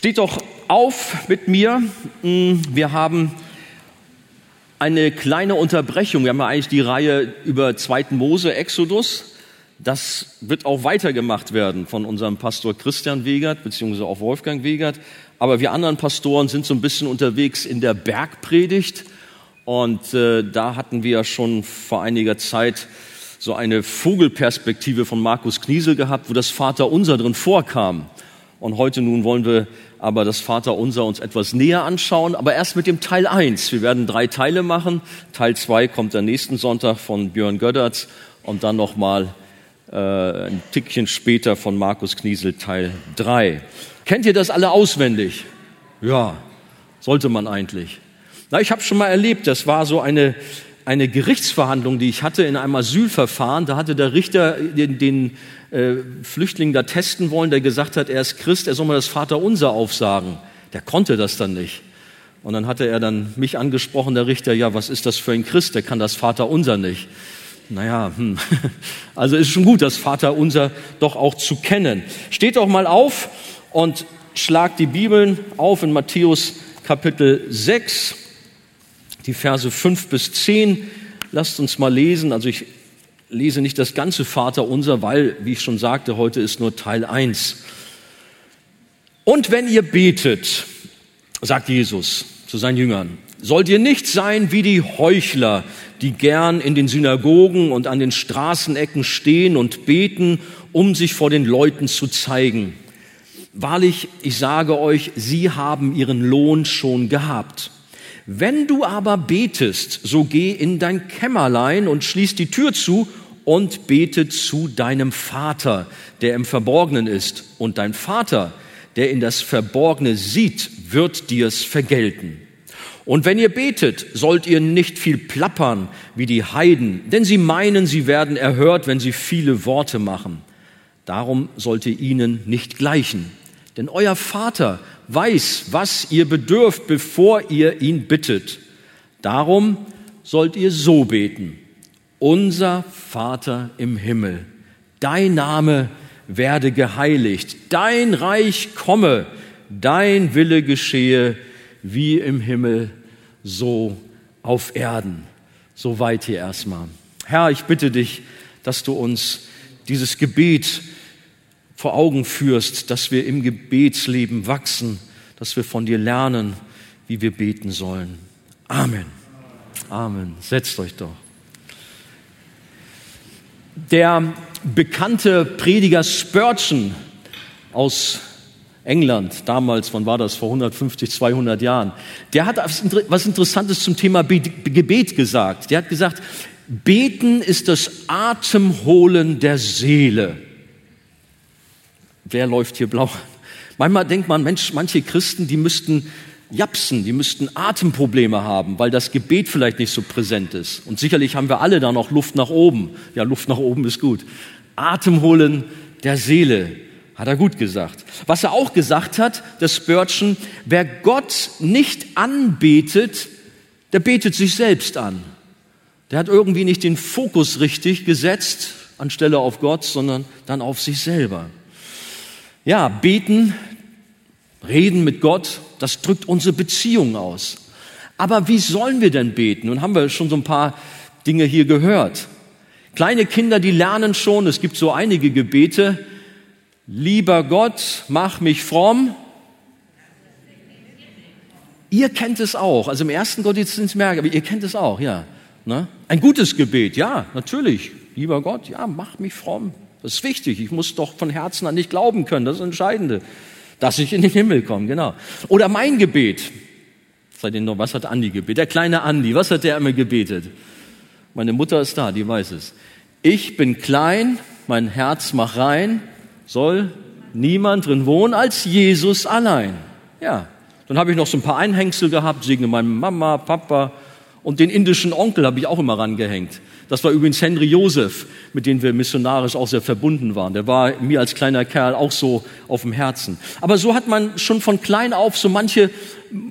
Steht doch auf mit mir. Hm, wir haben eine kleine Unterbrechung. Wir haben ja eigentlich die Reihe über 2. Mose, Exodus. Das wird auch weitergemacht werden von unserem Pastor Christian Wegert, beziehungsweise auch Wolfgang Wegert. Aber wir anderen Pastoren sind so ein bisschen unterwegs in der Bergpredigt. Und äh, da hatten wir ja schon vor einiger Zeit so eine Vogelperspektive von Markus Kniesel gehabt, wo das Vaterunser drin vorkam. Und heute nun wollen wir aber das Vaterunser uns etwas näher anschauen, aber erst mit dem Teil 1. Wir werden drei Teile machen. Teil 2 kommt am nächsten Sonntag von Björn Gödderts und dann nochmal äh, ein Tickchen später von Markus Kniesel Teil 3. Kennt ihr das alle auswendig? Ja, sollte man eigentlich. Na, ich habe schon mal erlebt, das war so eine eine Gerichtsverhandlung, die ich hatte in einem Asylverfahren. Da hatte der Richter den, den äh, Flüchtling da testen wollen, der gesagt hat, er ist Christ, er soll mal das Vaterunser aufsagen. Der konnte das dann nicht. Und dann hatte er dann mich angesprochen, der Richter, ja, was ist das für ein Christ, der kann das Vaterunser nicht. Naja, hm. also ist schon gut, das Vaterunser doch auch zu kennen. Steht doch mal auf und schlagt die Bibeln auf in Matthäus Kapitel 6, die Verse 5 bis 10. Lasst uns mal lesen. Also ich lese nicht das ganze Vaterunser, weil, wie ich schon sagte, heute ist nur Teil 1. Und wenn ihr betet, sagt Jesus zu seinen Jüngern, sollt ihr nicht sein wie die Heuchler, die gern in den Synagogen und an den Straßenecken stehen und beten, um sich vor den Leuten zu zeigen. Wahrlich, ich sage euch, sie haben ihren Lohn schon gehabt. Wenn du aber betest, so geh in dein Kämmerlein und schließ die Tür zu und bete zu deinem Vater, der im Verborgenen ist. Und dein Vater, der in das Verborgene sieht, wird dir's vergelten. Und wenn ihr betet, sollt ihr nicht viel plappern wie die Heiden, denn sie meinen, sie werden erhört, wenn sie viele Worte machen. Darum sollt ihr ihnen nicht gleichen. Denn euer Vater weiß, was ihr bedürft, bevor ihr ihn bittet. Darum sollt ihr so beten. Unser Vater im Himmel, dein Name werde geheiligt, dein Reich komme, dein Wille geschehe, wie im Himmel, so auf Erden. So weit hier erstmal. Herr, ich bitte dich, dass du uns dieses Gebet vor Augen führst, dass wir im Gebetsleben wachsen, dass wir von dir lernen, wie wir beten sollen. Amen. Amen. Setzt euch doch. Der bekannte Prediger Spurgeon aus England, damals, wann war das, vor 150, 200 Jahren, der hat was Interessantes zum Thema Gebet gesagt. Der hat gesagt, Beten ist das Atemholen der Seele. Wer läuft hier blau? Manchmal denkt man, Mensch, manche Christen, die müssten japsen, die müssten Atemprobleme haben, weil das Gebet vielleicht nicht so präsent ist. Und sicherlich haben wir alle da noch Luft nach oben. Ja, Luft nach oben ist gut. Atem holen der Seele, hat er gut gesagt. Was er auch gesagt hat, der Spurgeon, wer Gott nicht anbetet, der betet sich selbst an. Der hat irgendwie nicht den Fokus richtig gesetzt, anstelle auf Gott, sondern dann auf sich selber. Ja, beten, reden mit Gott, das drückt unsere Beziehung aus. Aber wie sollen wir denn beten? Nun haben wir schon so ein paar Dinge hier gehört. Kleine Kinder, die lernen schon, es gibt so einige Gebete. Lieber Gott, mach mich fromm. Ihr kennt es auch. Also im ersten Gottesdienst merke, aber ihr kennt es auch, ja. Ne? Ein gutes Gebet, ja, natürlich. Lieber Gott, ja, mach mich fromm. Das ist wichtig. Ich muss doch von Herzen an dich glauben können. Das ist das Entscheidende. Dass ich in den Himmel komme, genau. Oder mein Gebet. Seitdem noch, was hat Andi gebetet? Der kleine Andi, was hat der immer gebetet? Meine Mutter ist da, die weiß es. Ich bin klein, mein Herz mach rein, soll niemand drin wohnen als Jesus allein. Ja. Dann habe ich noch so ein paar Einhängsel gehabt, segne meine Mama, Papa und den indischen Onkel habe ich auch immer rangehängt. Das war übrigens Henry Joseph, mit dem wir missionarisch auch sehr verbunden waren. Der war mir als kleiner Kerl auch so auf dem Herzen. Aber so hat man schon von klein auf so manche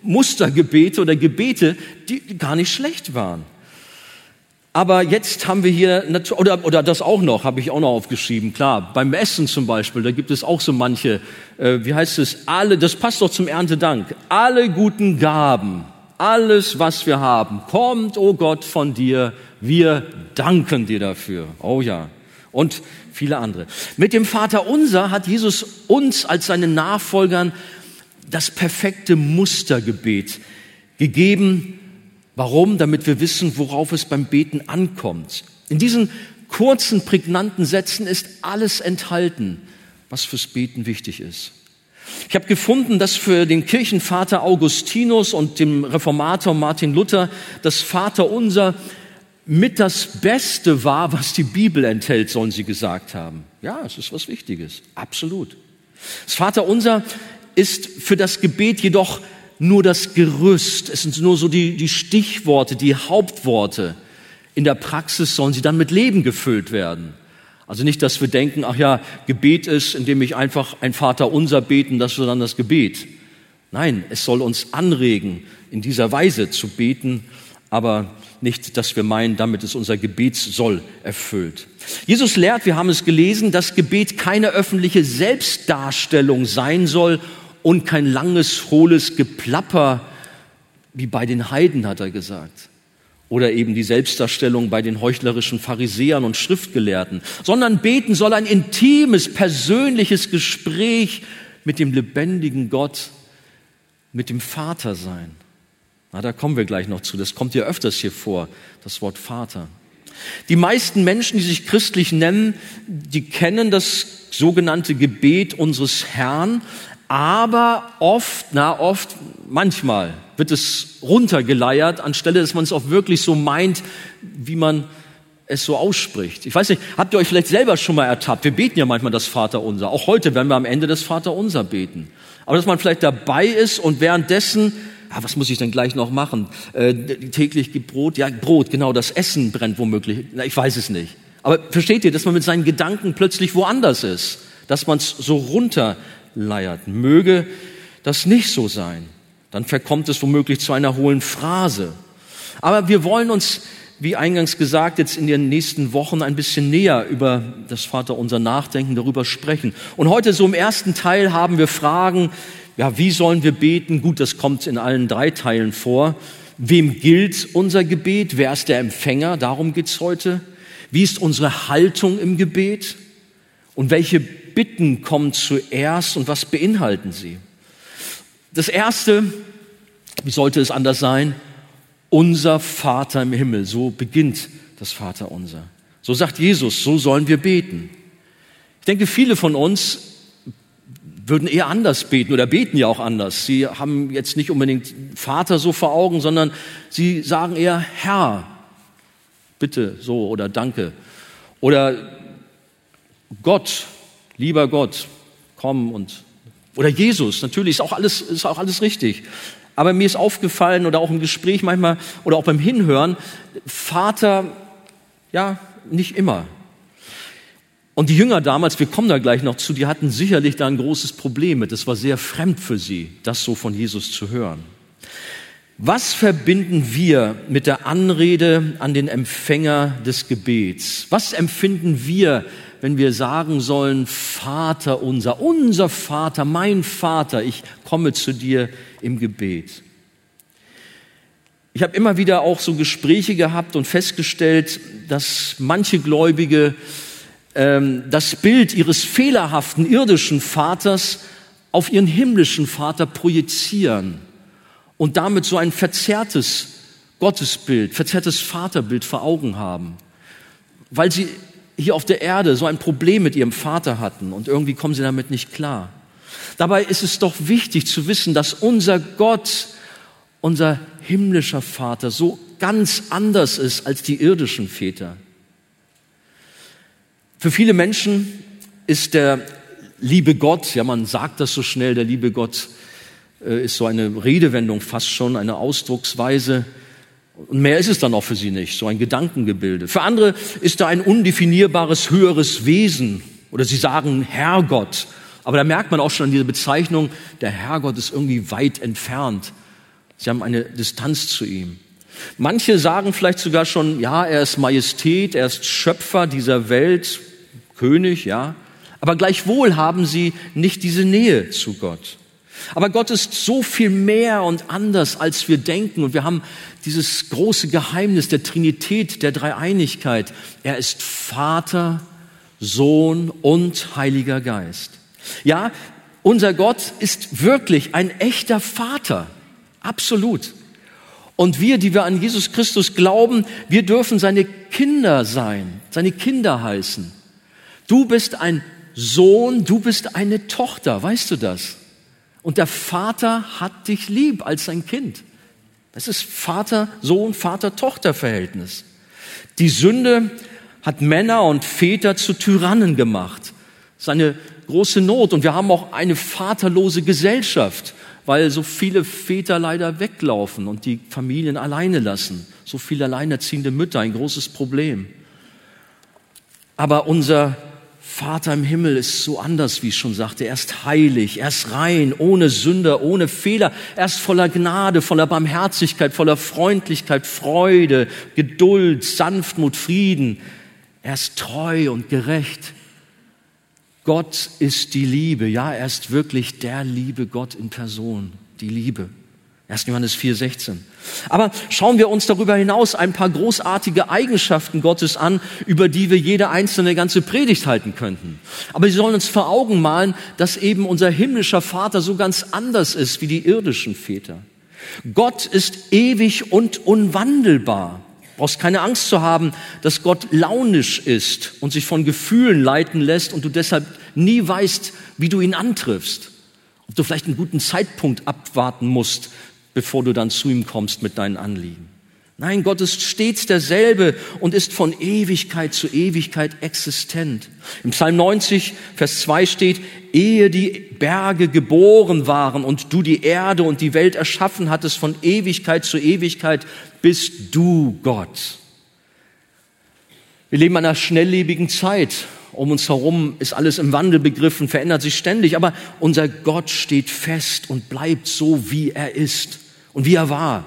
Mustergebete oder Gebete, die gar nicht schlecht waren. Aber jetzt haben wir hier, oder, oder das auch noch, habe ich auch noch aufgeschrieben, klar, beim Essen zum Beispiel, da gibt es auch so manche, äh, wie heißt es, alle, das passt doch zum Erntedank, alle guten Gaben, alles, was wir haben, kommt, oh Gott, von dir, wir danken dir dafür. Oh ja. Und viele andere. Mit dem Vater unser hat Jesus uns als seinen Nachfolgern das perfekte Mustergebet gegeben, Warum? Damit wir wissen, worauf es beim Beten ankommt. In diesen kurzen, prägnanten Sätzen ist alles enthalten, was fürs Beten wichtig ist. Ich habe gefunden, dass für den Kirchenvater Augustinus und dem Reformator Martin Luther das Vaterunser mit das Beste war, was die Bibel enthält, sollen sie gesagt haben. Ja, es ist was Wichtiges, absolut. Das Vaterunser ist für das Gebet jedoch nur das Gerüst, es sind nur so die, die Stichworte, die Hauptworte. In der Praxis sollen sie dann mit Leben gefüllt werden. Also nicht, dass wir denken, ach ja, Gebet ist, indem ich einfach ein Vater unser beten, das ist dann das Gebet. Nein, es soll uns anregen, in dieser Weise zu beten, aber nicht, dass wir meinen, damit ist unser Gebetssoll erfüllt. Jesus lehrt, wir haben es gelesen, dass Gebet keine öffentliche Selbstdarstellung sein soll und kein langes, hohles Geplapper wie bei den Heiden, hat er gesagt. Oder eben die Selbstdarstellung bei den heuchlerischen Pharisäern und Schriftgelehrten, sondern beten soll ein intimes, persönliches Gespräch mit dem lebendigen Gott, mit dem Vater sein. Na, da kommen wir gleich noch zu. Das kommt ja öfters hier vor, das Wort Vater. Die meisten Menschen, die sich christlich nennen, die kennen das sogenannte Gebet unseres Herrn, aber oft, na oft, manchmal wird es runtergeleiert, anstelle dass man es auch wirklich so meint, wie man es so ausspricht. Ich weiß nicht, habt ihr euch vielleicht selber schon mal ertappt? Wir beten ja manchmal das Vaterunser. Auch heute werden wir am Ende das Vaterunser beten. Aber dass man vielleicht dabei ist und währenddessen, ah, was muss ich denn gleich noch machen? Äh, täglich gibt Brot, ja Brot, genau, das Essen brennt womöglich. Na, ich weiß es nicht. Aber versteht ihr, dass man mit seinen Gedanken plötzlich woanders ist? Dass man es so runter leiert. Möge das nicht so sein. Dann verkommt es womöglich zu einer hohlen Phrase. Aber wir wollen uns, wie eingangs gesagt, jetzt in den nächsten Wochen ein bisschen näher über das Vaterunser nachdenken, darüber sprechen. Und heute so im ersten Teil haben wir Fragen, ja, wie sollen wir beten? Gut, das kommt in allen drei Teilen vor. Wem gilt unser Gebet? Wer ist der Empfänger? Darum geht's heute. Wie ist unsere Haltung im Gebet? Und welche Bitten kommen zuerst und was beinhalten sie? Das erste, wie sollte es anders sein? Unser Vater im Himmel. So beginnt das Vaterunser. So sagt Jesus, so sollen wir beten. Ich denke, viele von uns würden eher anders beten oder beten ja auch anders. Sie haben jetzt nicht unbedingt Vater so vor Augen, sondern sie sagen eher Herr, bitte so oder danke. Oder Gott, lieber Gott, komm und oder Jesus, natürlich ist auch alles ist auch alles richtig. Aber mir ist aufgefallen oder auch im Gespräch manchmal oder auch beim Hinhören, Vater, ja, nicht immer. Und die Jünger damals, wir kommen da gleich noch zu, die hatten sicherlich da ein großes Problem mit. Es war sehr fremd für sie, das so von Jesus zu hören. Was verbinden wir mit der Anrede an den Empfänger des Gebets? Was empfinden wir wenn wir sagen sollen, Vater unser, unser Vater, mein Vater, ich komme zu dir im Gebet. Ich habe immer wieder auch so Gespräche gehabt und festgestellt, dass manche Gläubige ähm, das Bild ihres fehlerhaften irdischen Vaters auf ihren himmlischen Vater projizieren und damit so ein verzerrtes Gottesbild, verzerrtes Vaterbild vor Augen haben, weil sie hier auf der Erde so ein Problem mit ihrem Vater hatten und irgendwie kommen sie damit nicht klar. Dabei ist es doch wichtig zu wissen, dass unser Gott, unser himmlischer Vater, so ganz anders ist als die irdischen Väter. Für viele Menschen ist der liebe Gott, ja man sagt das so schnell, der liebe Gott äh, ist so eine Redewendung fast schon, eine Ausdrucksweise, und mehr ist es dann auch für sie nicht, so ein Gedankengebilde. Für andere ist da ein undefinierbares höheres Wesen oder sie sagen Herrgott. Aber da merkt man auch schon an dieser Bezeichnung, der Herrgott ist irgendwie weit entfernt. Sie haben eine Distanz zu ihm. Manche sagen vielleicht sogar schon, ja, er ist Majestät, er ist Schöpfer dieser Welt, König, ja. Aber gleichwohl haben sie nicht diese Nähe zu Gott. Aber Gott ist so viel mehr und anders, als wir denken. Und wir haben dieses große Geheimnis der Trinität, der Dreieinigkeit. Er ist Vater, Sohn und Heiliger Geist. Ja, unser Gott ist wirklich ein echter Vater. Absolut. Und wir, die wir an Jesus Christus glauben, wir dürfen seine Kinder sein, seine Kinder heißen. Du bist ein Sohn, du bist eine Tochter, weißt du das? Und der Vater hat dich lieb als sein Kind. Das ist Vater-Sohn, Vater-Tochter-Verhältnis. Die Sünde hat Männer und Väter zu Tyrannen gemacht. Das ist eine große Not. Und wir haben auch eine vaterlose Gesellschaft, weil so viele Väter leider weglaufen und die Familien alleine lassen. So viele alleinerziehende Mütter, ein großes Problem. Aber unser Vater im Himmel ist so anders, wie ich schon sagte. Er ist heilig, er ist rein, ohne Sünder, ohne Fehler. Er ist voller Gnade, voller Barmherzigkeit, voller Freundlichkeit, Freude, Geduld, Sanftmut, Frieden. Er ist treu und gerecht. Gott ist die Liebe. Ja, er ist wirklich der liebe Gott in Person. Die Liebe. 1. Johannes 4,16. Aber schauen wir uns darüber hinaus ein paar großartige Eigenschaften Gottes an, über die wir jede einzelne ganze Predigt halten könnten. Aber sie sollen uns vor Augen malen, dass eben unser himmlischer Vater so ganz anders ist wie die irdischen Väter. Gott ist ewig und unwandelbar. Du brauchst keine Angst zu haben, dass Gott launisch ist und sich von Gefühlen leiten lässt und du deshalb nie weißt, wie du ihn antriffst. Ob du vielleicht einen guten Zeitpunkt abwarten musst, bevor du dann zu ihm kommst mit deinen Anliegen. Nein, Gott ist stets derselbe und ist von Ewigkeit zu Ewigkeit existent. Im Psalm 90, Vers 2 steht, ehe die Berge geboren waren und du die Erde und die Welt erschaffen hattest, von Ewigkeit zu Ewigkeit bist du Gott. Wir leben in einer schnelllebigen Zeit. Um uns herum ist alles im Wandel begriffen, verändert sich ständig, aber unser Gott steht fest und bleibt so, wie er ist und wie er war.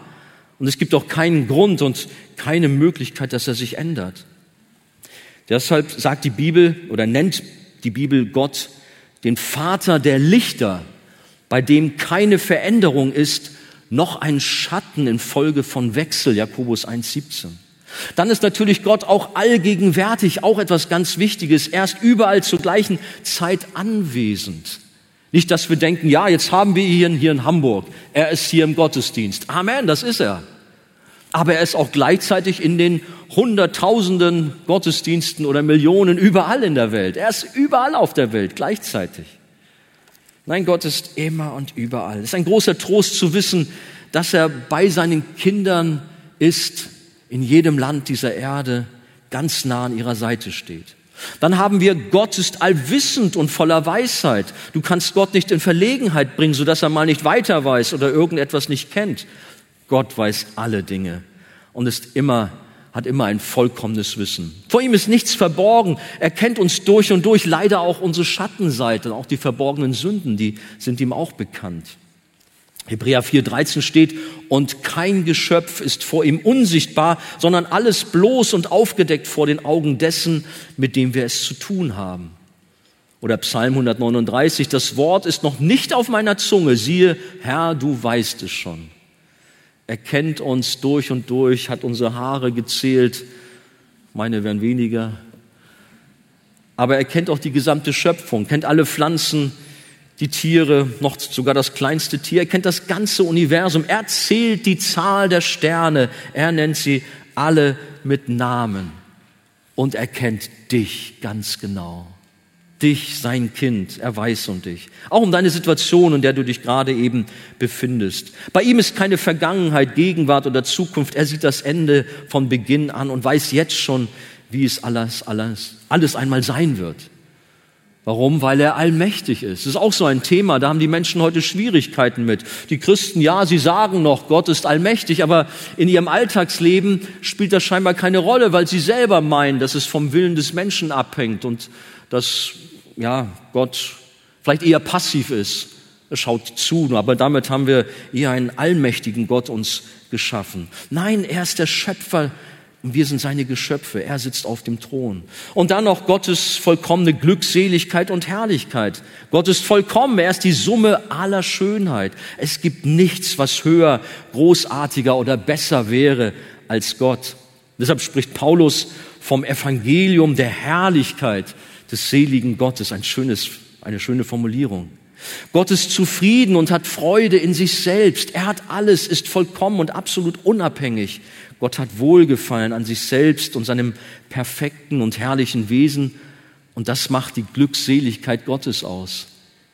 Und es gibt auch keinen Grund und keine Möglichkeit, dass er sich ändert. Deshalb sagt die Bibel oder nennt die Bibel Gott den Vater der Lichter, bei dem keine Veränderung ist, noch ein Schatten infolge von Wechsel, Jakobus 1,17. Dann ist natürlich Gott auch allgegenwärtig, auch etwas ganz Wichtiges. Er ist überall zur gleichen Zeit anwesend. Nicht, dass wir denken, ja, jetzt haben wir ihn hier in Hamburg. Er ist hier im Gottesdienst. Amen, das ist er. Aber er ist auch gleichzeitig in den Hunderttausenden Gottesdiensten oder Millionen überall in der Welt. Er ist überall auf der Welt gleichzeitig. Nein, Gott ist immer und überall. Es ist ein großer Trost zu wissen, dass er bei seinen Kindern ist, in jedem Land dieser Erde, ganz nah an ihrer Seite steht. Dann haben wir, Gott ist allwissend und voller Weisheit. Du kannst Gott nicht in Verlegenheit bringen, sodass er mal nicht weiter weiß oder irgendetwas nicht kennt. Gott weiß alle Dinge und ist immer, hat immer ein vollkommenes Wissen. Vor ihm ist nichts verborgen. Er kennt uns durch und durch, leider auch unsere Schattenseite, auch die verborgenen Sünden, die sind ihm auch bekannt. Hebräer 4,13 steht, und kein Geschöpf ist vor ihm unsichtbar, sondern alles bloß und aufgedeckt vor den Augen dessen, mit dem wir es zu tun haben. Oder Psalm 139, das Wort ist noch nicht auf meiner Zunge, siehe, Herr, du weißt es schon. Er kennt uns durch und durch, hat unsere Haare gezählt, meine werden weniger, aber er kennt auch die gesamte Schöpfung, kennt alle Pflanzen, die Tiere, noch sogar das kleinste Tier. Er kennt das ganze Universum. Er zählt die Zahl der Sterne. Er nennt sie alle mit Namen. Und er kennt dich ganz genau. Dich, sein Kind, er weiß um dich. Auch um deine Situation, in der du dich gerade eben befindest. Bei ihm ist keine Vergangenheit, Gegenwart oder Zukunft. Er sieht das Ende von Beginn an und weiß jetzt schon, wie es alles, alles, alles einmal sein wird. Warum? Weil er allmächtig ist. Das ist auch so ein Thema, da haben die Menschen heute Schwierigkeiten mit. Die Christen, ja, sie sagen noch, Gott ist allmächtig, aber in ihrem Alltagsleben spielt das scheinbar keine Rolle, weil sie selber meinen, dass es vom Willen des Menschen abhängt und dass, ja, Gott vielleicht eher passiv ist, Er schaut zu, aber damit haben wir eher einen allmächtigen Gott uns geschaffen. Nein, er ist der Schöpfer und wir sind seine Geschöpfe. Er sitzt auf dem Thron. Und dann noch Gottes vollkommene Glückseligkeit und Herrlichkeit. Gott ist vollkommen. Er ist die Summe aller Schönheit. Es gibt nichts, was höher, großartiger oder besser wäre als Gott. Deshalb spricht Paulus vom Evangelium der Herrlichkeit des seligen Gottes. Ein schönes, eine schöne Formulierung. Gott ist zufrieden und hat Freude in sich selbst. Er hat alles, ist vollkommen und absolut unabhängig. Gott hat Wohlgefallen an sich selbst und seinem perfekten und herrlichen Wesen. Und das macht die Glückseligkeit Gottes aus.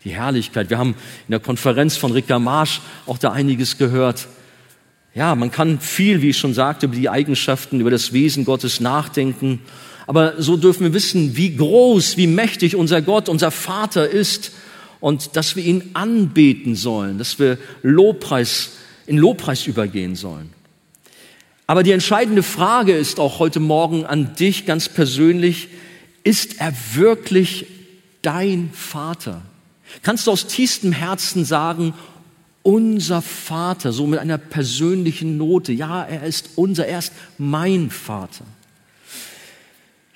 Die Herrlichkeit. Wir haben in der Konferenz von Rika Marsch auch da einiges gehört. Ja, man kann viel, wie ich schon sagte, über die Eigenschaften, über das Wesen Gottes nachdenken. Aber so dürfen wir wissen, wie groß, wie mächtig unser Gott, unser Vater ist und dass wir ihn anbeten sollen, dass wir Lobpreis, in Lobpreis übergehen sollen. Aber die entscheidende Frage ist auch heute Morgen an dich ganz persönlich, ist er wirklich dein Vater? Kannst du aus tiefstem Herzen sagen, unser Vater, so mit einer persönlichen Note, ja, er ist unser, er ist mein Vater.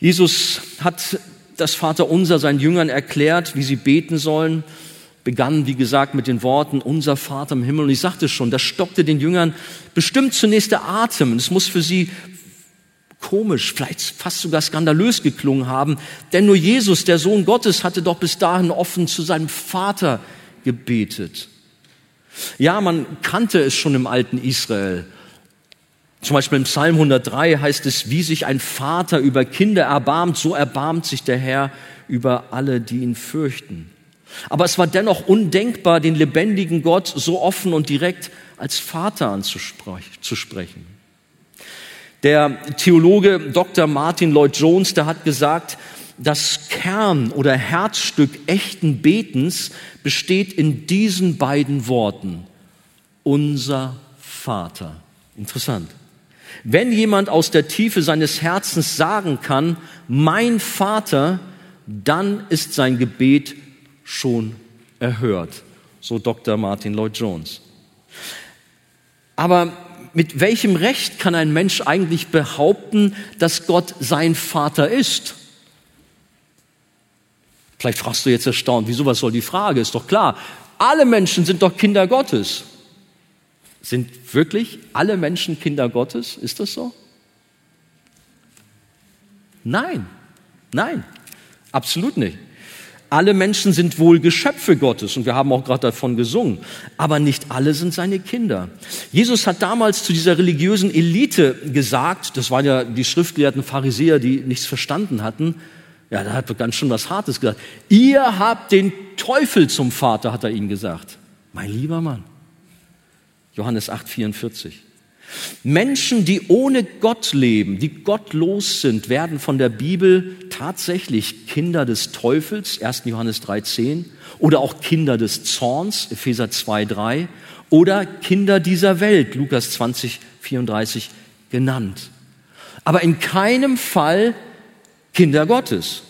Jesus hat das Vaterunser seinen Jüngern erklärt, wie sie beten sollen begann, wie gesagt, mit den Worten, unser Vater im Himmel. Und ich sagte schon, das stockte den Jüngern bestimmt zunächst der Atem. Und es muss für sie komisch, vielleicht fast sogar skandalös geklungen haben. Denn nur Jesus, der Sohn Gottes, hatte doch bis dahin offen zu seinem Vater gebetet. Ja, man kannte es schon im alten Israel. Zum Beispiel im Psalm 103 heißt es, wie sich ein Vater über Kinder erbarmt, so erbarmt sich der Herr über alle, die ihn fürchten. Aber es war dennoch undenkbar, den lebendigen Gott so offen und direkt als Vater anzusprechen. Der Theologe Dr. Martin Lloyd Jones, der hat gesagt, das Kern oder Herzstück echten Betens besteht in diesen beiden Worten. Unser Vater. Interessant. Wenn jemand aus der Tiefe seines Herzens sagen kann, mein Vater, dann ist sein Gebet schon erhört, so Dr. Martin Lloyd Jones. Aber mit welchem Recht kann ein Mensch eigentlich behaupten, dass Gott sein Vater ist? Vielleicht fragst du jetzt erstaunt, wieso was soll die Frage? Ist doch klar, alle Menschen sind doch Kinder Gottes. Sind wirklich alle Menschen Kinder Gottes? Ist das so? Nein, nein, absolut nicht. Alle Menschen sind wohl Geschöpfe Gottes und wir haben auch gerade davon gesungen, aber nicht alle sind seine Kinder. Jesus hat damals zu dieser religiösen Elite gesagt, das waren ja die schriftgelehrten Pharisäer, die nichts verstanden hatten, ja, da hat er ganz schön was Hartes gesagt. Ihr habt den Teufel zum Vater, hat er ihnen gesagt. Mein lieber Mann. Johannes 8, 44. Menschen, die ohne Gott leben, die gottlos sind, werden von der Bibel tatsächlich Kinder des Teufels, 1. Johannes 3.10, oder auch Kinder des Zorns, Epheser 2.3, oder Kinder dieser Welt, Lukas 20.34 genannt. Aber in keinem Fall Kinder Gottes.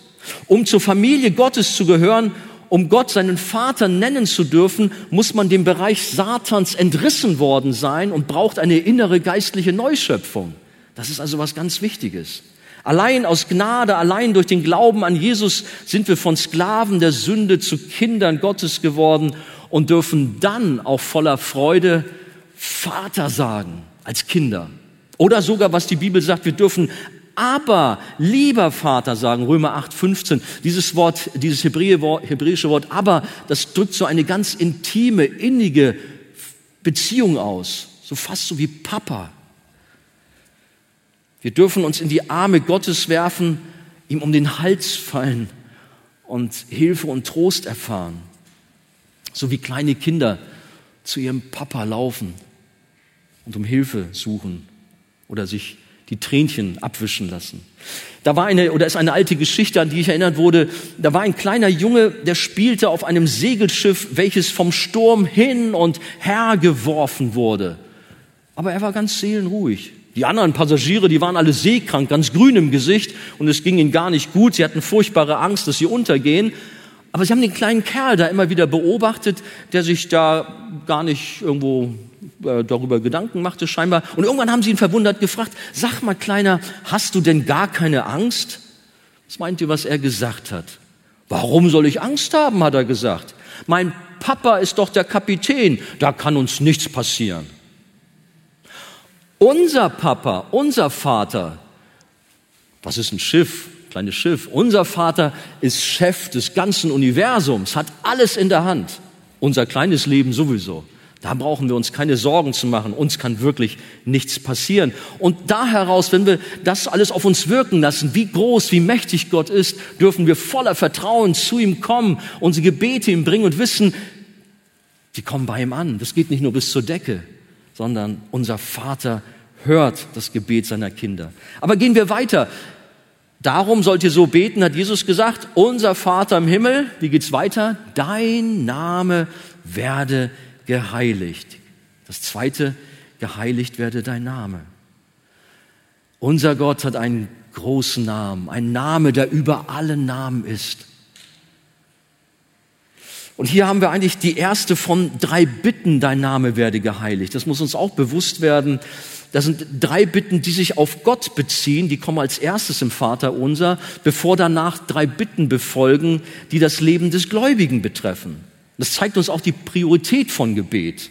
Um zur Familie Gottes zu gehören, um Gott seinen Vater nennen zu dürfen, muss man dem Bereich Satans entrissen worden sein und braucht eine innere geistliche Neuschöpfung. Das ist also was ganz Wichtiges. Allein aus Gnade, allein durch den Glauben an Jesus sind wir von Sklaven der Sünde zu Kindern Gottes geworden und dürfen dann auch voller Freude Vater sagen als Kinder. Oder sogar, was die Bibel sagt, wir dürfen aber, lieber Vater, sagen Römer 8, 15. Dieses Wort, dieses hebräische Wort, aber, das drückt so eine ganz intime, innige Beziehung aus. So fast so wie Papa. Wir dürfen uns in die Arme Gottes werfen, ihm um den Hals fallen und Hilfe und Trost erfahren. So wie kleine Kinder zu ihrem Papa laufen und um Hilfe suchen oder sich die Tränchen abwischen lassen. Da war eine, oder ist eine alte Geschichte, an die ich erinnert wurde. Da war ein kleiner Junge, der spielte auf einem Segelschiff, welches vom Sturm hin und her geworfen wurde. Aber er war ganz seelenruhig. Die anderen Passagiere, die waren alle seekrank, ganz grün im Gesicht und es ging ihnen gar nicht gut. Sie hatten furchtbare Angst, dass sie untergehen. Aber sie haben den kleinen Kerl da immer wieder beobachtet, der sich da gar nicht irgendwo äh, darüber Gedanken machte scheinbar. Und irgendwann haben sie ihn verwundert gefragt, sag mal Kleiner, hast du denn gar keine Angst? Was meint ihr, was er gesagt hat? Warum soll ich Angst haben, hat er gesagt. Mein Papa ist doch der Kapitän, da kann uns nichts passieren. Unser Papa, unser Vater, was ist ein Schiff? Kleines Schiff. Unser Vater ist Chef des ganzen Universums, hat alles in der Hand. Unser kleines Leben sowieso. Da brauchen wir uns keine Sorgen zu machen. Uns kann wirklich nichts passieren. Und da heraus, wenn wir das alles auf uns wirken lassen, wie groß, wie mächtig Gott ist, dürfen wir voller Vertrauen zu ihm kommen, unsere Gebete ihm bringen und wissen, die kommen bei ihm an. Das geht nicht nur bis zur Decke, sondern unser Vater hört das Gebet seiner Kinder. Aber gehen wir weiter. Darum sollt ihr so beten, hat Jesus gesagt, unser Vater im Himmel, wie geht's weiter? Dein Name werde geheiligt. Das zweite, geheiligt werde dein Name. Unser Gott hat einen großen Namen, einen Name, der über allen Namen ist. Und hier haben wir eigentlich die erste von drei Bitten, dein Name werde geheiligt. Das muss uns auch bewusst werden. Das sind drei Bitten, die sich auf Gott beziehen, die kommen als erstes im Vater unser, bevor danach drei Bitten befolgen, die das Leben des Gläubigen betreffen. Das zeigt uns auch die Priorität von Gebet.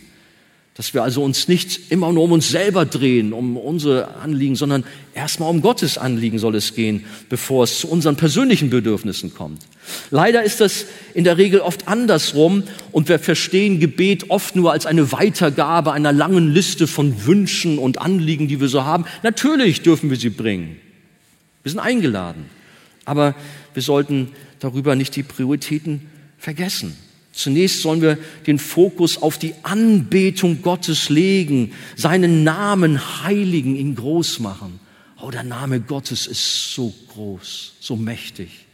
Dass wir also uns nicht immer nur um uns selber drehen, um unsere Anliegen, sondern erstmal um Gottes Anliegen soll es gehen, bevor es zu unseren persönlichen Bedürfnissen kommt. Leider ist das in der Regel oft andersrum und wir verstehen Gebet oft nur als eine Weitergabe einer langen Liste von Wünschen und Anliegen, die wir so haben. Natürlich dürfen wir sie bringen. Wir sind eingeladen. Aber wir sollten darüber nicht die Prioritäten vergessen. Zunächst sollen wir den Fokus auf die Anbetung Gottes legen, seinen Namen heiligen, ihn groß machen. Oh, der Name Gottes ist so groß, so mächtig.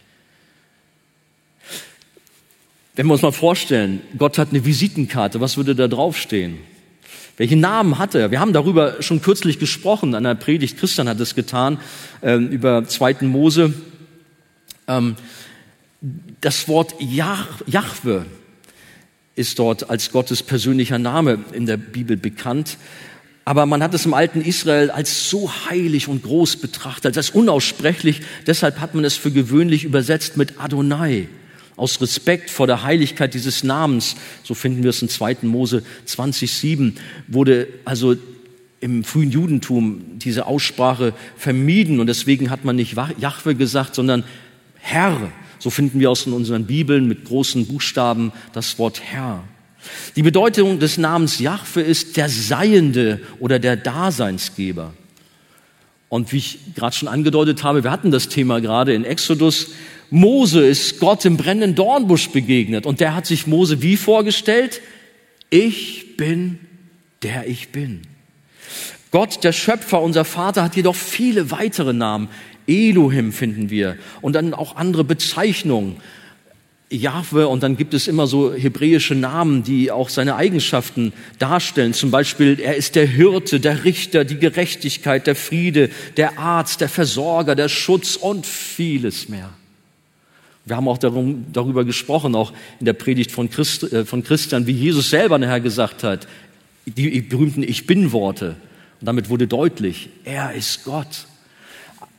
Wenn wir uns mal vorstellen, Gott hat eine Visitenkarte, was würde da draufstehen? Welchen Namen hat er? Wir haben darüber schon kürzlich gesprochen, an der Predigt, Christian hat es getan, äh, über zweiten Mose. Ähm, das Wort Jahwe ist dort als Gottes persönlicher Name in der Bibel bekannt. Aber man hat es im alten Israel als so heilig und groß betrachtet, als unaussprechlich. Deshalb hat man es für gewöhnlich übersetzt mit Adonai. Aus Respekt vor der Heiligkeit dieses Namens, so finden wir es in 2. Mose 20,7, wurde also im frühen Judentum diese Aussprache vermieden und deswegen hat man nicht Jahwe gesagt, sondern Herr. So finden wir aus in unseren Bibeln mit großen Buchstaben das Wort Herr. Die Bedeutung des Namens Jahwe ist der Seiende oder der Daseinsgeber. Und wie ich gerade schon angedeutet habe, wir hatten das Thema gerade in Exodus. Mose ist Gott im brennenden Dornbusch begegnet und der hat sich Mose wie vorgestellt? Ich bin der ich bin. Gott, der Schöpfer, unser Vater, hat jedoch viele weitere Namen. Elohim finden wir und dann auch andere Bezeichnungen. Jahwe und dann gibt es immer so hebräische Namen, die auch seine Eigenschaften darstellen. Zum Beispiel, er ist der Hirte, der Richter, die Gerechtigkeit, der Friede, der Arzt, der Versorger, der Schutz und vieles mehr. Wir haben auch darum, darüber gesprochen, auch in der Predigt von, Christ, äh, von Christian, wie Jesus selber nachher gesagt hat, die berühmten Ich bin-Worte. Und damit wurde deutlich, er ist Gott.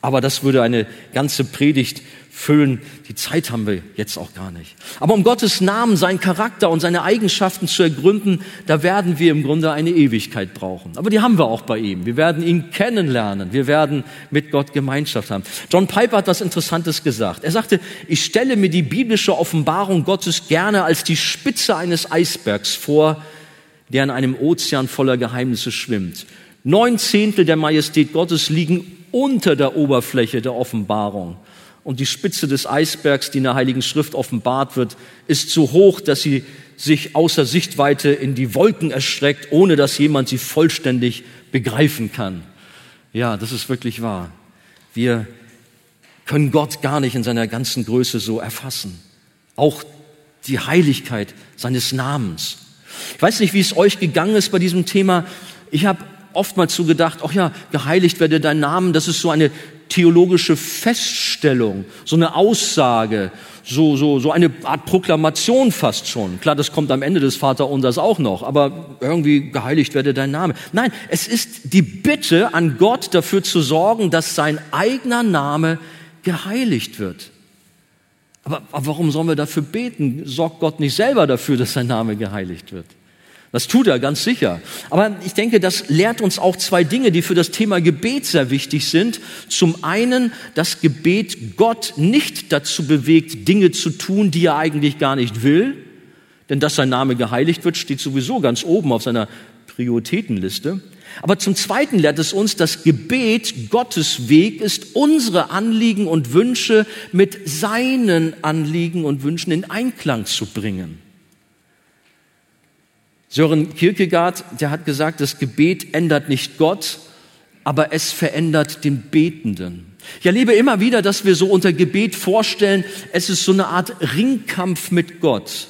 Aber das würde eine ganze Predigt füllen. Die Zeit haben wir jetzt auch gar nicht. Aber um Gottes Namen, seinen Charakter und seine Eigenschaften zu ergründen, da werden wir im Grunde eine Ewigkeit brauchen. Aber die haben wir auch bei ihm. Wir werden ihn kennenlernen. Wir werden mit Gott Gemeinschaft haben. John Piper hat was Interessantes gesagt. Er sagte, ich stelle mir die biblische Offenbarung Gottes gerne als die Spitze eines Eisbergs vor, der in einem Ozean voller Geheimnisse schwimmt. Neun Zehntel der Majestät Gottes liegen unter der Oberfläche der Offenbarung. Und die Spitze des Eisbergs, die in der Heiligen Schrift offenbart wird, ist so hoch, dass sie sich außer Sichtweite in die Wolken erstreckt, ohne dass jemand sie vollständig begreifen kann. Ja, das ist wirklich wahr. Wir können Gott gar nicht in seiner ganzen Größe so erfassen. Auch die Heiligkeit seines Namens. Ich weiß nicht, wie es euch gegangen ist bei diesem Thema. Ich habe oftmals so gedacht, ach ja, geheiligt werde dein Namen, das ist so eine theologische Feststellung, so eine Aussage, so, so, so eine Art Proklamation fast schon. Klar, das kommt am Ende des Vaterunsers auch noch, aber irgendwie geheiligt werde dein Name. Nein, es ist die Bitte an Gott dafür zu sorgen, dass sein eigener Name geheiligt wird. Aber, aber warum sollen wir dafür beten? Sorgt Gott nicht selber dafür, dass sein Name geheiligt wird? Das tut er ganz sicher. Aber ich denke, das lehrt uns auch zwei Dinge, die für das Thema Gebet sehr wichtig sind. Zum einen, dass Gebet Gott nicht dazu bewegt, Dinge zu tun, die er eigentlich gar nicht will. Denn dass sein Name geheiligt wird, steht sowieso ganz oben auf seiner Prioritätenliste. Aber zum Zweiten lehrt es uns, dass Gebet Gottes Weg ist, unsere Anliegen und Wünsche mit seinen Anliegen und Wünschen in Einklang zu bringen. Sören Kierkegaard, der hat gesagt, das Gebet ändert nicht Gott, aber es verändert den Betenden. Ich erlebe immer wieder, dass wir so unter Gebet vorstellen, es ist so eine Art Ringkampf mit Gott.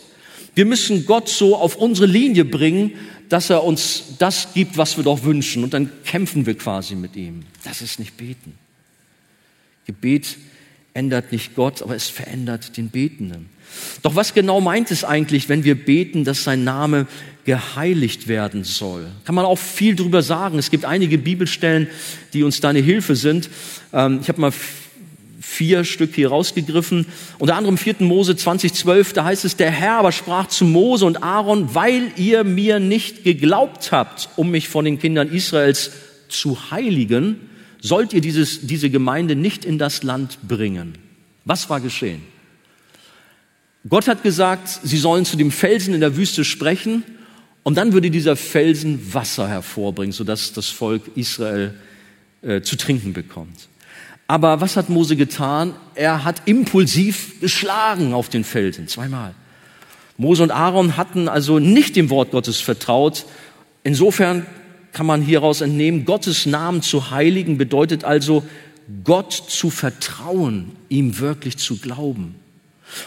Wir müssen Gott so auf unsere Linie bringen, dass er uns das gibt, was wir doch wünschen. Und dann kämpfen wir quasi mit ihm. Das ist nicht beten. Gebet ändert nicht Gott, aber es verändert den Betenden. Doch was genau meint es eigentlich, wenn wir beten, dass sein Name geheiligt werden soll? Kann man auch viel drüber sagen. Es gibt einige Bibelstellen, die uns da eine Hilfe sind. Ähm, ich habe mal vier Stück hier rausgegriffen. Unter anderem 4. Mose 2012, da heißt es, der Herr aber sprach zu Mose und Aaron, weil ihr mir nicht geglaubt habt, um mich von den Kindern Israels zu heiligen, sollt ihr dieses, diese Gemeinde nicht in das Land bringen. Was war geschehen? Gott hat gesagt, sie sollen zu dem Felsen in der Wüste sprechen und dann würde dieser Felsen Wasser hervorbringen, sodass das Volk Israel äh, zu trinken bekommt. Aber was hat Mose getan? Er hat impulsiv geschlagen auf den Felsen, zweimal. Mose und Aaron hatten also nicht dem Wort Gottes vertraut. Insofern kann man hieraus entnehmen, Gottes Namen zu heiligen bedeutet also, Gott zu vertrauen, ihm wirklich zu glauben.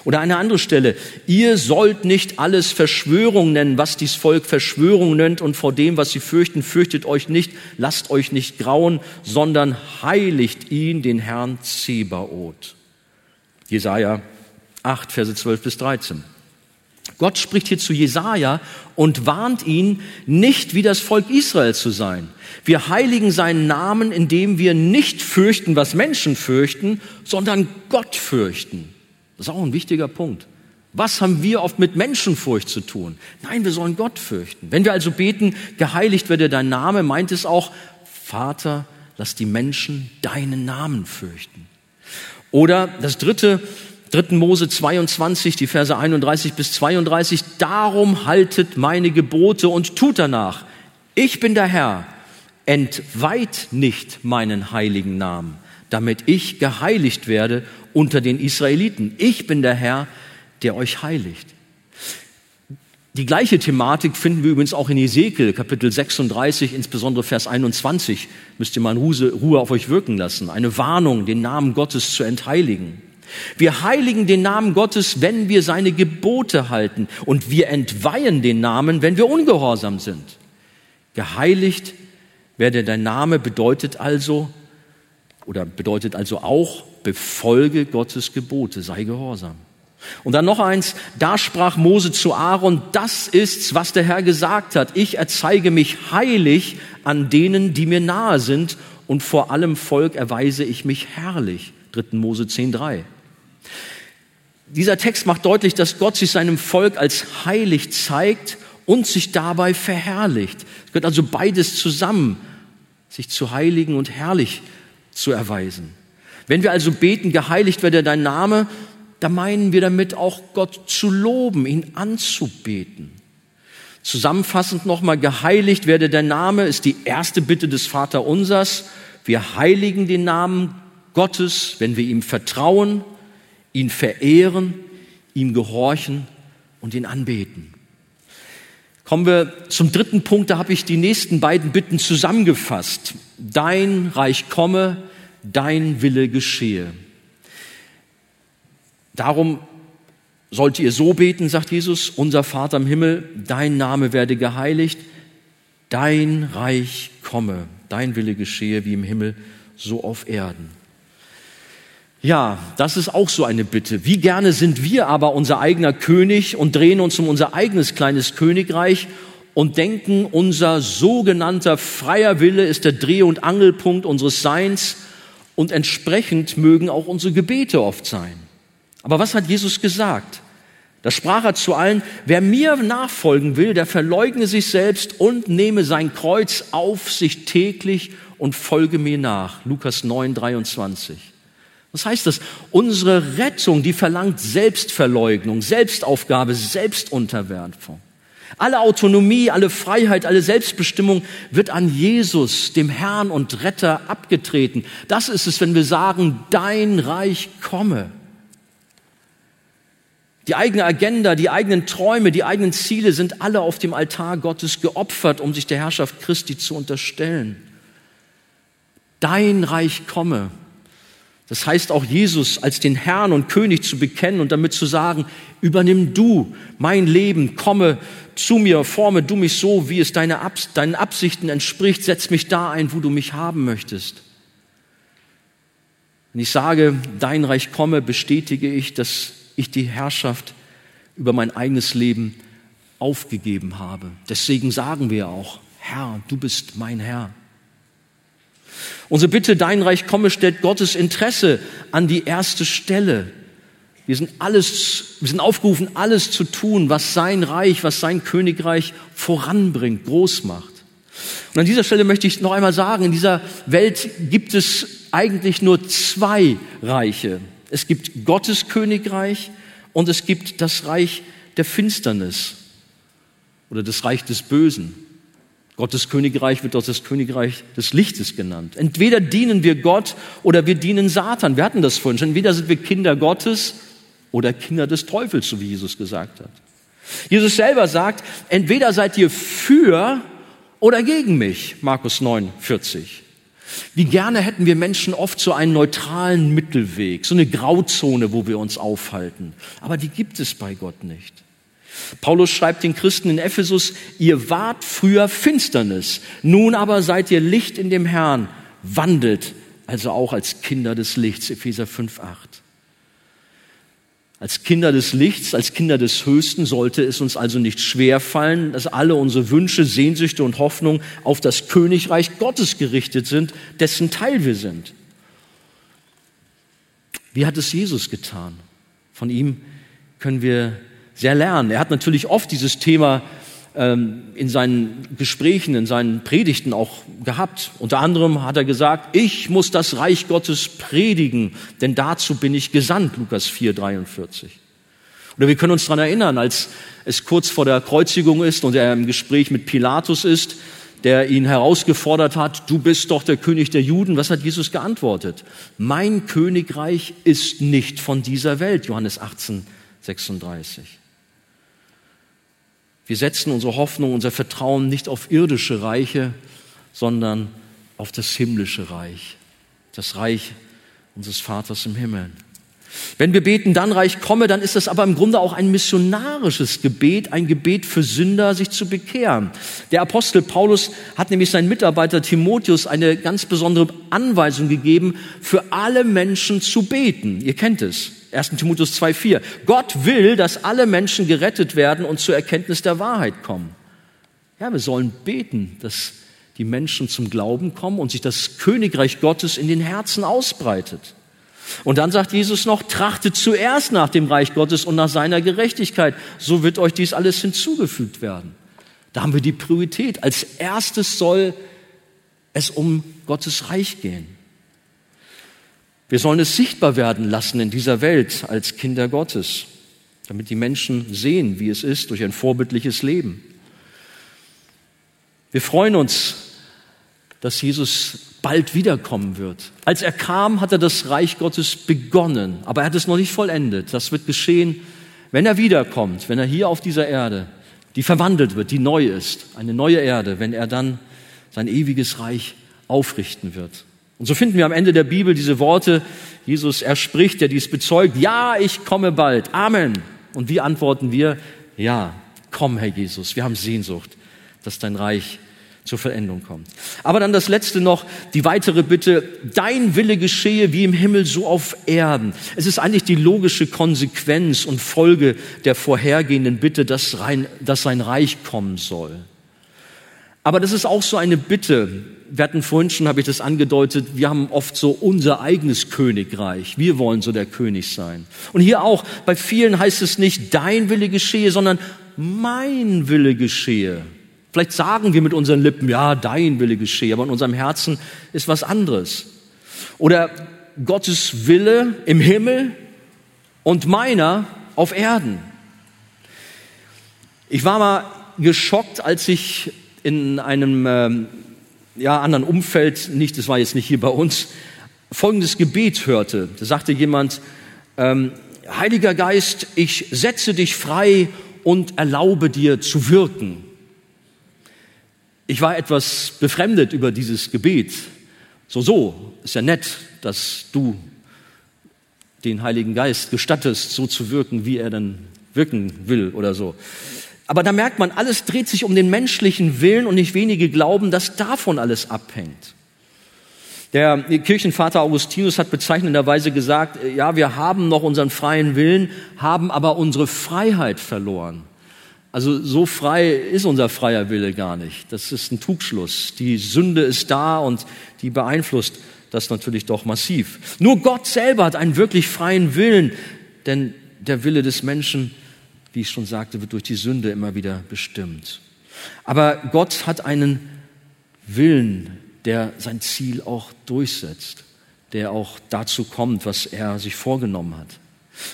Oder eine andere Stelle. Ihr sollt nicht alles Verschwörung nennen, was dies Volk Verschwörung nennt und vor dem, was sie fürchten, fürchtet euch nicht, lasst euch nicht grauen, sondern heiligt ihn, den Herrn Zebaoth. Jesaja 8, Verse 12 bis 13. Gott spricht hier zu Jesaja und warnt ihn, nicht wie das Volk Israel zu sein. Wir heiligen seinen Namen, indem wir nicht fürchten, was Menschen fürchten, sondern Gott fürchten. Das ist auch ein wichtiger Punkt. Was haben wir oft mit Menschenfurcht zu tun? Nein, wir sollen Gott fürchten. Wenn wir also beten, geheiligt werde dein Name, meint es auch, Vater, lass die Menschen deinen Namen fürchten. Oder das dritte, 3. Mose 22, die Verse 31 bis 32, darum haltet meine Gebote und tut danach. Ich bin der Herr, entweiht nicht meinen heiligen Namen, damit ich geheiligt werde unter den Israeliten. Ich bin der Herr, der euch heiligt. Die gleiche Thematik finden wir übrigens auch in Ezekiel, Kapitel 36, insbesondere Vers 21. Müsst ihr mal Ruhe auf euch wirken lassen. Eine Warnung, den Namen Gottes zu entheiligen. Wir heiligen den Namen Gottes, wenn wir seine Gebote halten. Und wir entweihen den Namen, wenn wir ungehorsam sind. Geheiligt werde dein Name bedeutet also, oder bedeutet also auch, befolge Gottes Gebote, sei gehorsam. Und dann noch eins, da sprach Mose zu Aaron, das ist's, was der Herr gesagt hat. Ich erzeige mich heilig an denen, die mir nahe sind und vor allem Volk erweise ich mich herrlich. 3. Mose 10.3. Dieser Text macht deutlich, dass Gott sich seinem Volk als heilig zeigt und sich dabei verherrlicht. Es gehört also beides zusammen, sich zu heiligen und herrlich zu erweisen. Wenn wir also beten, geheiligt werde dein Name, da meinen wir damit auch Gott zu loben, ihn anzubeten. Zusammenfassend nochmal, geheiligt werde dein Name ist die erste Bitte des Vaterunsers. Wir heiligen den Namen Gottes, wenn wir ihm vertrauen, ihn verehren, ihm gehorchen und ihn anbeten. Kommen wir zum dritten Punkt, da habe ich die nächsten beiden Bitten zusammengefasst. Dein Reich komme, dein Wille geschehe. Darum sollt ihr so beten, sagt Jesus, unser Vater im Himmel, dein Name werde geheiligt, dein Reich komme, dein Wille geschehe wie im Himmel, so auf Erden. Ja, das ist auch so eine Bitte. Wie gerne sind wir aber unser eigener König und drehen uns um unser eigenes kleines Königreich und denken, unser sogenannter freier Wille ist der Dreh- und Angelpunkt unseres Seins und entsprechend mögen auch unsere Gebete oft sein. Aber was hat Jesus gesagt? Da sprach er zu allen, wer mir nachfolgen will, der verleugne sich selbst und nehme sein Kreuz auf sich täglich und folge mir nach. Lukas 9, 23. Was heißt das? Unsere Rettung, die verlangt Selbstverleugnung, Selbstaufgabe, Selbstunterwerfung. Alle Autonomie, alle Freiheit, alle Selbstbestimmung wird an Jesus, dem Herrn und Retter, abgetreten. Das ist es, wenn wir sagen, dein Reich komme. Die eigene Agenda, die eigenen Träume, die eigenen Ziele sind alle auf dem Altar Gottes geopfert, um sich der Herrschaft Christi zu unterstellen. Dein Reich komme. Das heißt auch Jesus als den Herrn und König zu bekennen und damit zu sagen, übernimm du mein Leben, komme zu mir, forme du mich so, wie es deine Abs deinen Absichten entspricht, setz mich da ein, wo du mich haben möchtest. Wenn ich sage, dein Reich komme, bestätige ich, dass ich die Herrschaft über mein eigenes Leben aufgegeben habe. Deswegen sagen wir auch, Herr, du bist mein Herr. Unsere Bitte, dein Reich komme, stellt Gottes Interesse an die erste Stelle. Wir sind alles, wir sind aufgerufen, alles zu tun, was sein Reich, was sein Königreich voranbringt, groß macht. Und an dieser Stelle möchte ich noch einmal sagen, in dieser Welt gibt es eigentlich nur zwei Reiche. Es gibt Gottes Königreich und es gibt das Reich der Finsternis oder das Reich des Bösen. Gottes Königreich wird auch das Königreich des Lichtes genannt. Entweder dienen wir Gott oder wir dienen Satan. Wir hatten das vorhin schon. Entweder sind wir Kinder Gottes oder Kinder des Teufels, so wie Jesus gesagt hat. Jesus selber sagt, entweder seid ihr für oder gegen mich. Markus 9, 40. Wie gerne hätten wir Menschen oft so einen neutralen Mittelweg, so eine Grauzone, wo wir uns aufhalten. Aber die gibt es bei Gott nicht. Paulus schreibt den Christen in Ephesus, ihr wart früher Finsternis, nun aber seid ihr Licht in dem Herrn, wandelt also auch als Kinder des Lichts, Epheser 5, 8. Als Kinder des Lichts, als Kinder des Höchsten sollte es uns also nicht schwer fallen, dass alle unsere Wünsche, Sehnsüchte und Hoffnungen auf das Königreich Gottes gerichtet sind, dessen Teil wir sind. Wie hat es Jesus getan? Von ihm können wir sehr lernen. Er hat natürlich oft dieses Thema ähm, in seinen Gesprächen, in seinen Predigten auch gehabt. Unter anderem hat er gesagt, ich muss das Reich Gottes predigen, denn dazu bin ich gesandt, Lukas 4, 43. Oder wir können uns daran erinnern, als es kurz vor der Kreuzigung ist und er im Gespräch mit Pilatus ist, der ihn herausgefordert hat, du bist doch der König der Juden. Was hat Jesus geantwortet? Mein Königreich ist nicht von dieser Welt, Johannes 18, 36. Wir setzen unsere Hoffnung, unser Vertrauen nicht auf irdische Reiche, sondern auf das himmlische Reich, das Reich unseres Vaters im Himmel. Wenn wir beten, dann Reich komme, dann ist das aber im Grunde auch ein missionarisches Gebet, ein Gebet für Sünder, sich zu bekehren. Der Apostel Paulus hat nämlich seinen Mitarbeiter Timotheus eine ganz besondere Anweisung gegeben, für alle Menschen zu beten. Ihr kennt es. 1. Timotheus 2,4. Gott will, dass alle Menschen gerettet werden und zur Erkenntnis der Wahrheit kommen. Ja, wir sollen beten, dass die Menschen zum Glauben kommen und sich das Königreich Gottes in den Herzen ausbreitet. Und dann sagt Jesus noch, trachtet zuerst nach dem Reich Gottes und nach seiner Gerechtigkeit. So wird euch dies alles hinzugefügt werden. Da haben wir die Priorität. Als erstes soll es um Gottes Reich gehen. Wir sollen es sichtbar werden lassen in dieser Welt als Kinder Gottes, damit die Menschen sehen, wie es ist durch ein vorbildliches Leben. Wir freuen uns, dass Jesus bald wiederkommen wird. Als er kam, hat er das Reich Gottes begonnen, aber er hat es noch nicht vollendet. Das wird geschehen, wenn er wiederkommt, wenn er hier auf dieser Erde, die verwandelt wird, die neu ist, eine neue Erde, wenn er dann sein ewiges Reich aufrichten wird. Und so finden wir am Ende der Bibel diese Worte, Jesus erspricht, der dies bezeugt, ja, ich komme bald, Amen. Und wie antworten wir? Ja, komm, Herr Jesus, wir haben Sehnsucht, dass dein Reich zur Verendung kommt. Aber dann das letzte noch, die weitere Bitte, dein Wille geschehe wie im Himmel so auf Erden. Es ist eigentlich die logische Konsequenz und Folge der vorhergehenden Bitte, dass, rein, dass sein Reich kommen soll. Aber das ist auch so eine Bitte. Wir hatten vorhin schon, habe ich das angedeutet, wir haben oft so unser eigenes Königreich. Wir wollen so der König sein. Und hier auch, bei vielen heißt es nicht, dein Wille geschehe, sondern mein Wille geschehe. Vielleicht sagen wir mit unseren Lippen, ja, dein Wille geschehe, aber in unserem Herzen ist was anderes. Oder Gottes Wille im Himmel und meiner auf Erden. Ich war mal geschockt, als ich in einem ähm, ja, anderen Umfeld, nicht, das war jetzt nicht hier bei uns, folgendes Gebet hörte. Da sagte jemand, ähm, Heiliger Geist, ich setze dich frei und erlaube dir zu wirken. Ich war etwas befremdet über dieses Gebet. So, so, ist ja nett, dass du den Heiligen Geist gestattest, so zu wirken, wie er dann wirken will oder so. Aber da merkt man, alles dreht sich um den menschlichen Willen und nicht wenige glauben, dass davon alles abhängt. Der Kirchenvater Augustinus hat bezeichnenderweise gesagt, ja, wir haben noch unseren freien Willen, haben aber unsere Freiheit verloren. Also so frei ist unser freier Wille gar nicht. Das ist ein Trugschluss. Die Sünde ist da und die beeinflusst das natürlich doch massiv. Nur Gott selber hat einen wirklich freien Willen, denn der Wille des Menschen, wie ich schon sagte, wird durch die Sünde immer wieder bestimmt. Aber Gott hat einen Willen, der sein Ziel auch durchsetzt, der auch dazu kommt, was er sich vorgenommen hat.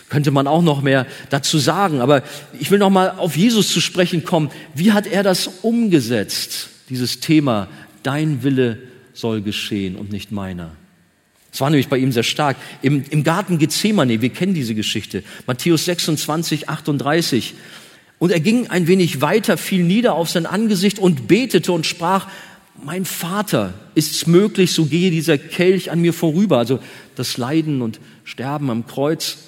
Könnte man auch noch mehr dazu sagen. Aber ich will noch mal auf Jesus zu sprechen kommen. Wie hat er das umgesetzt? Dieses Thema, dein Wille soll geschehen und nicht meiner. Es war nämlich bei ihm sehr stark. Im, Im Garten Gethsemane, wir kennen diese Geschichte. Matthäus 26, 38. Und er ging ein wenig weiter, fiel nieder auf sein Angesicht und betete und sprach, mein Vater, ist es möglich, so gehe dieser Kelch an mir vorüber. Also das Leiden und Sterben am Kreuz.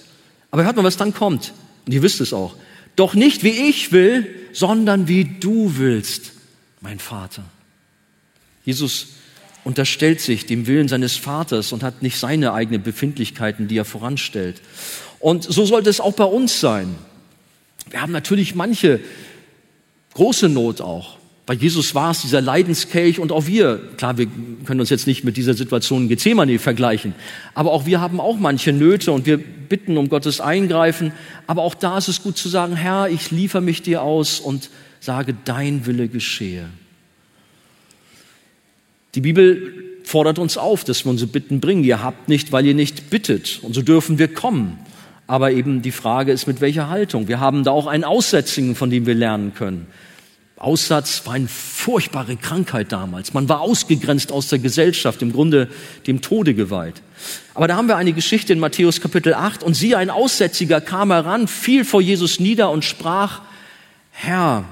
Aber hört mal, was dann kommt. Und ihr wisst es auch. Doch nicht wie ich will, sondern wie du willst, mein Vater. Jesus unterstellt sich dem Willen seines Vaters und hat nicht seine eigenen Befindlichkeiten, die er voranstellt. Und so sollte es auch bei uns sein. Wir haben natürlich manche große Not auch. Bei Jesus war es dieser Leidenskelch und auch wir, klar, wir können uns jetzt nicht mit dieser Situation in Gethsemane vergleichen, aber auch wir haben auch manche Nöte und wir bitten um Gottes Eingreifen. Aber auch da ist es gut zu sagen, Herr, ich liefere mich dir aus und sage, dein Wille geschehe. Die Bibel fordert uns auf, dass wir unsere Bitten bringen. Ihr habt nicht, weil ihr nicht bittet. Und so dürfen wir kommen. Aber eben die Frage ist, mit welcher Haltung. Wir haben da auch einen Aussätzigen, von dem wir lernen können. Aussatz war eine furchtbare Krankheit damals. Man war ausgegrenzt aus der Gesellschaft, im Grunde dem Tode geweiht. Aber da haben wir eine Geschichte in Matthäus Kapitel 8 und siehe, ein Aussätziger kam heran, fiel vor Jesus nieder und sprach, Herr,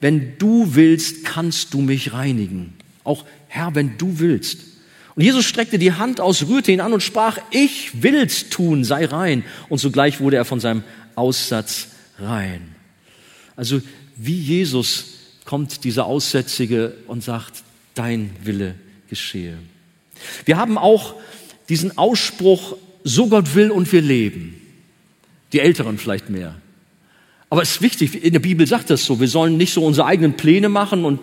wenn du willst, kannst du mich reinigen. Auch Herr, wenn du willst. Und Jesus streckte die Hand aus, rührte ihn an und sprach, ich will's tun, sei rein. Und sogleich wurde er von seinem Aussatz rein. Also wie Jesus kommt dieser Aussätzige und sagt, dein Wille geschehe. Wir haben auch diesen Ausspruch, so Gott will und wir leben. Die Älteren vielleicht mehr. Aber es ist wichtig, in der Bibel sagt das so, wir sollen nicht so unsere eigenen Pläne machen und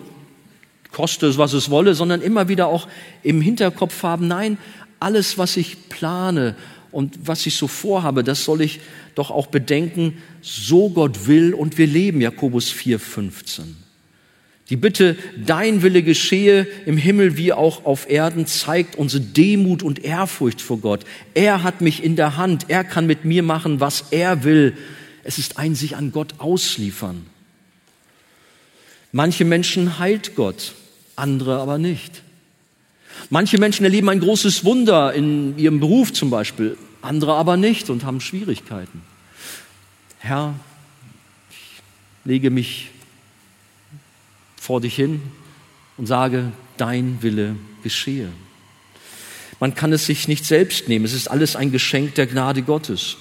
koste es, was es wolle, sondern immer wieder auch im Hinterkopf haben, nein, alles, was ich plane und was ich so vorhabe, das soll ich doch auch bedenken, so Gott will und wir leben, Jakobus 4, 15. Die Bitte, dein Wille geschehe im Himmel wie auch auf Erden, zeigt unsere Demut und Ehrfurcht vor Gott. Er hat mich in der Hand. Er kann mit mir machen, was er will. Es ist ein sich an Gott ausliefern. Manche Menschen heilt Gott, andere aber nicht. Manche Menschen erleben ein großes Wunder in ihrem Beruf zum Beispiel, andere aber nicht und haben Schwierigkeiten. Herr, ich lege mich vor dich hin und sage, dein Wille geschehe. Man kann es sich nicht selbst nehmen. Es ist alles ein Geschenk der Gnade Gottes.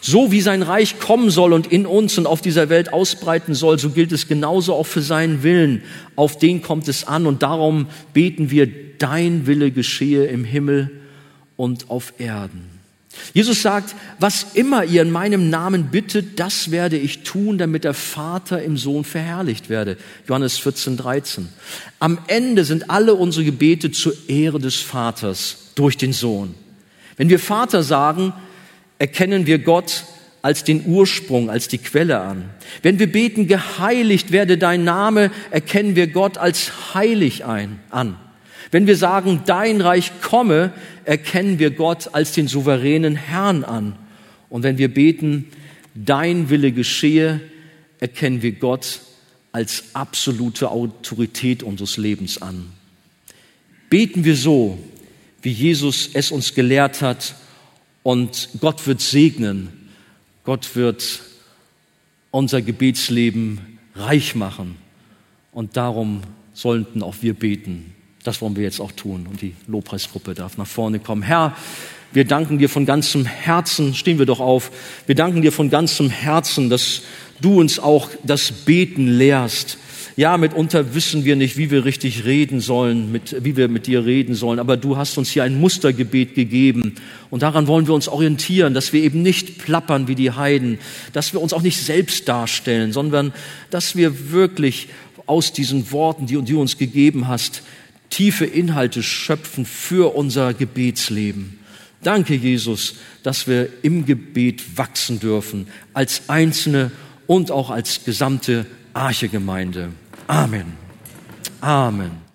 So wie sein Reich kommen soll und in uns und auf dieser Welt ausbreiten soll, so gilt es genauso auch für seinen Willen. Auf den kommt es an und darum beten wir, dein Wille geschehe im Himmel und auf Erden. Jesus sagt, was immer ihr in meinem Namen bittet, das werde ich tun, damit der Vater im Sohn verherrlicht werde. Johannes 14, 13. Am Ende sind alle unsere Gebete zur Ehre des Vaters durch den Sohn. Wenn wir Vater sagen, erkennen wir Gott als den Ursprung, als die Quelle an. Wenn wir beten, geheiligt werde dein Name, erkennen wir Gott als heilig ein, an. Wenn wir sagen, dein Reich komme, erkennen wir Gott als den souveränen Herrn an. Und wenn wir beten, dein Wille geschehe, erkennen wir Gott als absolute Autorität unseres Lebens an. Beten wir so, wie Jesus es uns gelehrt hat, und Gott wird segnen, Gott wird unser Gebetsleben reich machen. Und darum sollten auch wir beten. Das wollen wir jetzt auch tun. Und die Lobpreisgruppe darf nach vorne kommen. Herr, wir danken dir von ganzem Herzen, stehen wir doch auf, wir danken dir von ganzem Herzen, dass du uns auch das Beten lehrst. Ja, mitunter wissen wir nicht, wie wir richtig reden sollen, mit, wie wir mit dir reden sollen, aber du hast uns hier ein Mustergebet gegeben und daran wollen wir uns orientieren, dass wir eben nicht plappern wie die Heiden, dass wir uns auch nicht selbst darstellen, sondern dass wir wirklich aus diesen Worten, die du uns gegeben hast, tiefe Inhalte schöpfen für unser Gebetsleben. Danke, Jesus, dass wir im Gebet wachsen dürfen, als Einzelne und auch als gesamte Archegemeinde. Amen. Amen.